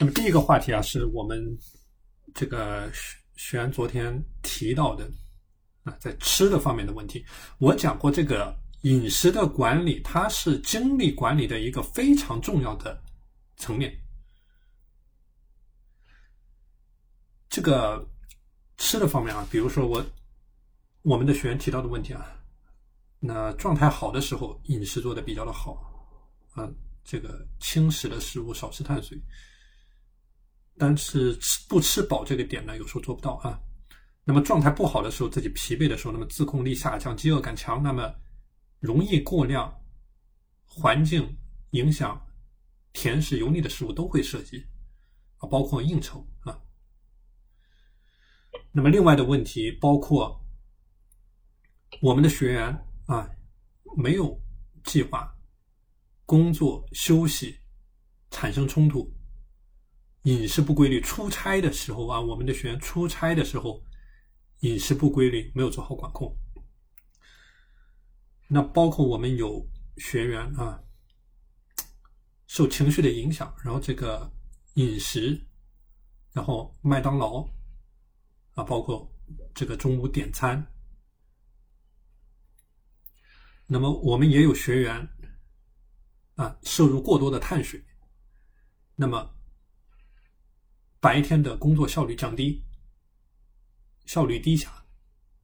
那么第一个话题啊，是我们这个学员昨天提到的啊，在吃的方面的问题。我讲过，这个饮食的管理，它是精力管理的一个非常重要的层面。这个吃的方面啊，比如说我我们的学员提到的问题啊，那状态好的时候，饮食做的比较的好啊，这个轻食的食物，少吃碳水。但是吃不吃饱这个点呢，有时候做不到啊。那么状态不好的时候，自己疲惫的时候，那么自控力下降，饥饿感强，那么容易过量，环境影响，甜食、油腻的食物都会涉及啊，包括应酬啊。那么另外的问题包括我们的学员啊，没有计划，工作休息产生冲突。饮食不规律，出差的时候啊，我们的学员出差的时候饮食不规律，没有做好管控。那包括我们有学员啊，受情绪的影响，然后这个饮食，然后麦当劳啊，包括这个中午点餐。那么我们也有学员啊，摄入过多的碳水，那么。白天的工作效率降低，效率低下，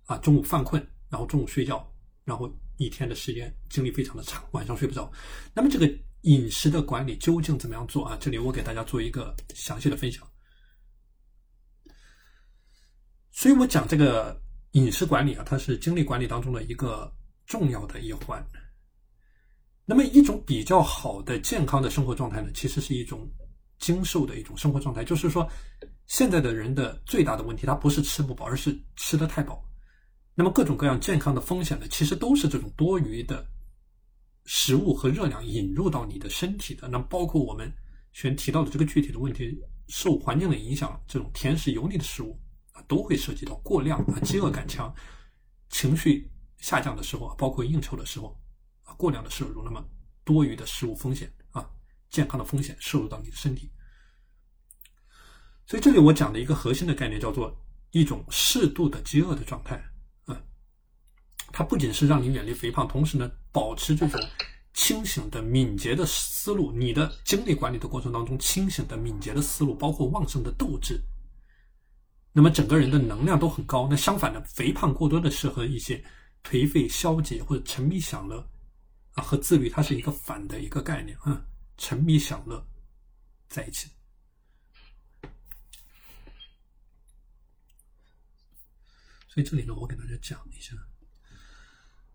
啊，中午犯困，然后中午睡觉，然后一天的时间精力非常的差，晚上睡不着。那么这个饮食的管理究竟怎么样做啊？这里我给大家做一个详细的分享。所以我讲这个饮食管理啊，它是精力管理当中的一个重要的一环。那么一种比较好的健康的生活状态呢，其实是一种。精瘦的一种生活状态，就是说，现在的人的最大的问题，他不是吃不饱，而是吃的太饱。那么各种各样健康的风险呢，其实都是这种多余的食物和热量引入到你的身体的。那包括我们先提到的这个具体的问题，受环境的影响，这种甜食、油腻的食物啊，都会涉及到过量啊，饥饿感强，情绪下降的时候啊，包括应酬的时候啊，过量的摄入，那么多余的食物风险，健康的风险摄入到你的身体。所以这里我讲的一个核心的概念叫做一种适度的饥饿的状态，啊，它不仅是让你远离肥胖，同时呢，保持这种清醒的、敏捷的思路。你的精力管理的过程当中，清醒的、敏捷的思路，包括旺盛的斗志，那么整个人的能量都很高。那相反的，肥胖过多的适合一些颓废、消极或者沉迷享乐，啊，和自律它是一个反的一个概念啊，沉迷享乐在一起。所以这里呢，我给大家讲一下。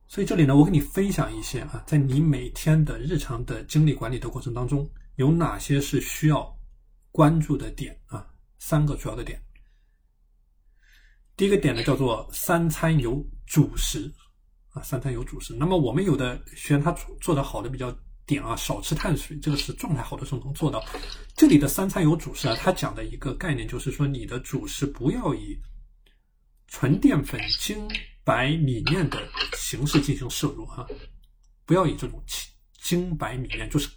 所以这里呢，我给你分享一些啊，在你每天的日常的精力管理的过程当中，有哪些是需要关注的点啊？三个主要的点。第一个点呢，叫做三餐有主食啊，三餐有主食。那么我们有的学员他做的好的比较点啊，少吃碳水，这个是状态好的时候能做到。这里的三餐有主食啊，他讲的一个概念就是说，你的主食不要以纯淀粉、精白米面的形式进行摄入哈，不要以这种精精白米面，就是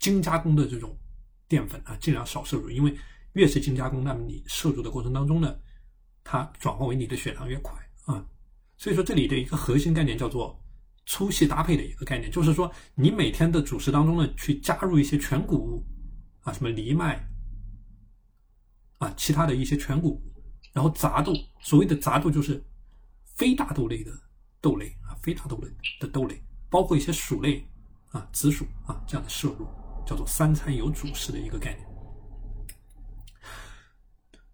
精加工的这种淀粉啊，尽量少摄入，因为越是精加工，那么你摄入的过程当中呢，它转化为你的血糖越快啊。所以说这里的一个核心概念叫做粗细搭配的一个概念，就是说你每天的主食当中呢，去加入一些全谷物啊，什么藜麦啊，其他的一些全谷物。然后杂豆，所谓的杂豆就是非大豆类的豆类啊，非大豆类的豆类，包括一些薯类啊、紫薯啊这样的摄入，叫做三餐有主食的一个概念。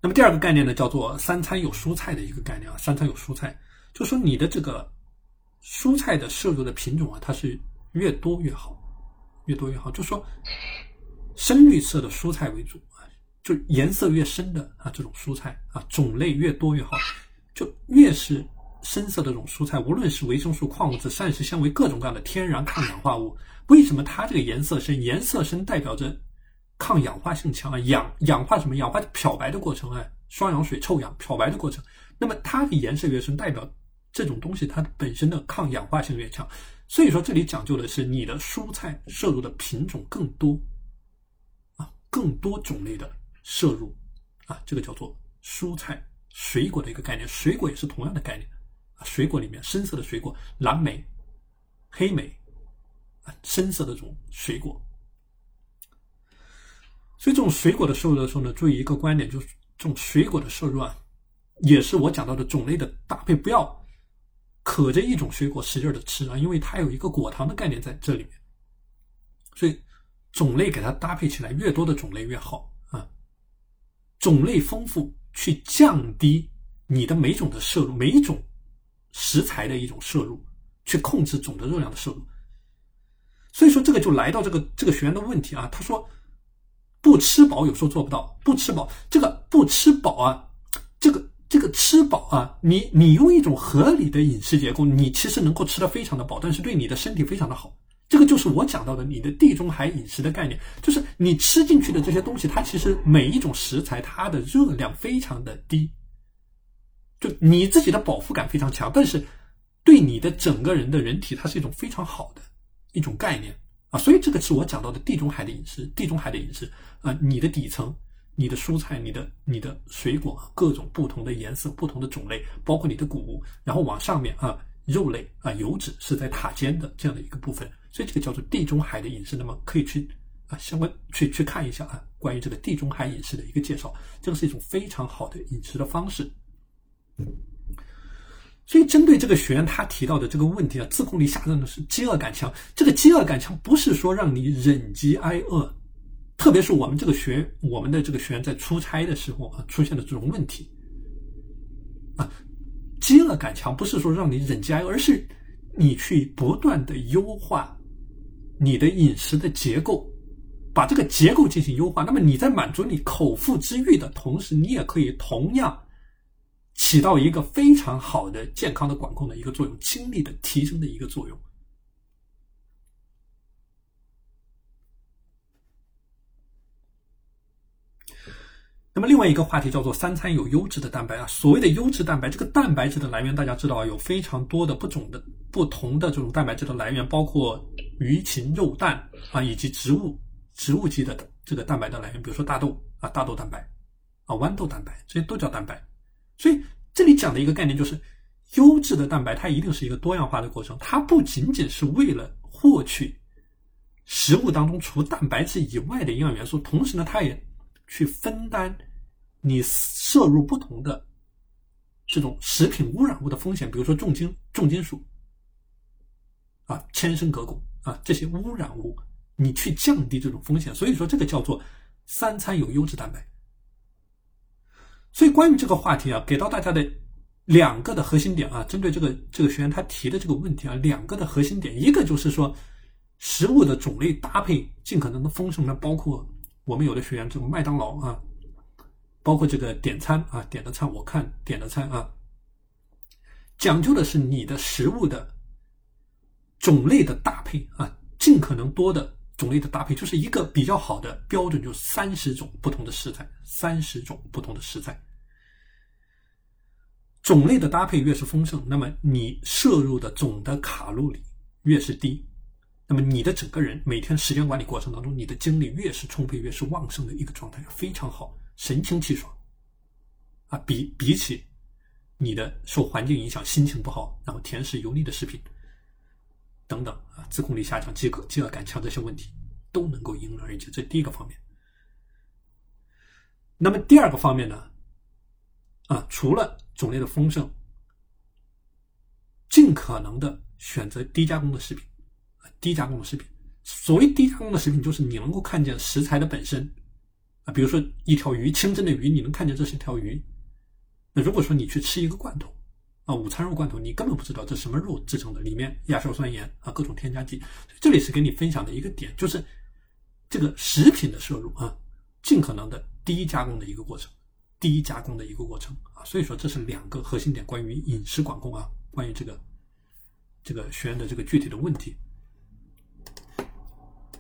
那么第二个概念呢，叫做三餐有蔬菜的一个概念啊，三餐有蔬菜，就说你的这个蔬菜的摄入的品种啊，它是越多越好，越多越好，就说深绿色的蔬菜为主啊。就颜色越深的啊，这种蔬菜啊，种类越多越好。就越是深色的这种蔬菜，无论是维生素、矿物质、膳食纤维，各种各样的天然抗氧化物，为什么它这个颜色深？颜色深代表着抗氧化性强啊，氧氧化什么？氧化漂白的过程啊，双氧水臭氧漂白的过程。那么它的颜色越深，代表这种东西它本身的抗氧化性越强。所以说，这里讲究的是你的蔬菜摄入的品种更多啊，更多种类的。摄入啊，这个叫做蔬菜、水果的一个概念。水果也是同样的概念啊，水果里面深色的水果，蓝莓、黑莓啊，深色的这种水果。所以这种水果的摄入的时候呢，注意一个观点，就是这种水果的摄入啊，也是我讲到的种类的搭配，不要可着一种水果使劲的吃啊，因为它有一个果糖的概念在这里面。所以种类给它搭配起来，越多的种类越好啊。种类丰富，去降低你的每种的摄入，每种食材的一种摄入，去控制总的热量的摄入。所以说，这个就来到这个这个学员的问题啊，他说。不吃饱有时候做不到，不吃饱这个不吃饱啊，这个吃饱啊，你你用一种合理的饮食结构，你其实能够吃得非常的饱，但是对你的身体非常的好。这个就是我讲到的你的地中海饮食的概念，就是你吃进去的这些东西，它其实每一种食材它的热量非常的低，就你自己的饱腹感非常强，但是对你的整个人的人体，它是一种非常好的一种概念。啊，所以这个是我讲到的地中海的饮食，地中海的饮食啊，你的底层，你的蔬菜，你的你的水果，各种不同的颜色、不同的种类，包括你的谷物，然后往上面啊，肉类啊，油脂是在塔尖的这样的一个部分，所以这个叫做地中海的饮食。那么可以去啊，相关去去看一下啊，关于这个地中海饮食的一个介绍，这个是一种非常好的饮食的方式。所以，针对这个学员他提到的这个问题啊，自控力下降的是饥饿感强。这个饥饿感强不是说让你忍饥挨饿，特别是我们这个学我们的这个学员在出差的时候啊出现的这种问题啊，饥饿感强不是说让你忍饥挨饿，而是你去不断的优化你的饮食的结构，把这个结构进行优化。那么你在满足你口腹之欲的同时，你也可以同样。起到一个非常好的健康的管控的一个作用，精力的提升的一个作用。那么另外一个话题叫做三餐有优质的蛋白啊。所谓的优质蛋白，这个蛋白质的来源大家知道，有非常多的不种的不同的这种蛋白质的来源，包括鱼禽肉蛋啊，以及植物植物基的这个蛋白的来源，比如说大豆啊，大豆蛋白啊，豌豆蛋白，这些都叫蛋白。所以这里讲的一个概念就是，优质的蛋白它一定是一个多样化的过程，它不仅仅是为了获取食物当中除蛋白质以外的营养元素，同时呢，它也去分担你摄入不同的这种食品污染物的风险，比如说重金重金属啊、铅、砷、镉、汞啊这些污染物，你去降低这种风险。所以说，这个叫做三餐有优质蛋白。所以，关于这个话题啊，给到大家的两个的核心点啊，针对这个这个学员他提的这个问题啊，两个的核心点，一个就是说，食物的种类搭配尽可能的丰盛呢，包括我们有的学员这种麦当劳啊，包括这个点餐啊，点的餐我看点的餐啊，讲究的是你的食物的种类的搭配啊，尽可能多的种类的搭配，就是一个比较好的标准，就是三十种不同的食材。三十种不同的食材，种类的搭配越是丰盛，那么你摄入的总的卡路里越是低，那么你的整个人每天时间管理过程当中，你的精力越是充沛，越是旺盛的一个状态，非常好，神清气爽，啊，比比起你的受环境影响心情不好，然后甜食油腻的食品等等啊，自控力下降、饥渴、饥饿感强这些问题都能够迎刃而解，这第一个方面。那么第二个方面呢，啊，除了种类的丰盛，尽可能的选择低加工的食品，低加工的食品。所谓低加工的食品，就是你能够看见食材的本身，啊，比如说一条鱼，清蒸的鱼，你能看见这是一条鱼。那如果说你去吃一个罐头，啊，午餐肉罐头，你根本不知道这什么肉制成的，里面亚硝酸盐啊，各种添加剂。这里是给你分享的一个点，就是这个食品的摄入啊，尽可能的。低加工的一个过程，低加工的一个过程啊，所以说这是两个核心点，关于饮食管控啊，关于这个这个学员的这个具体的问题。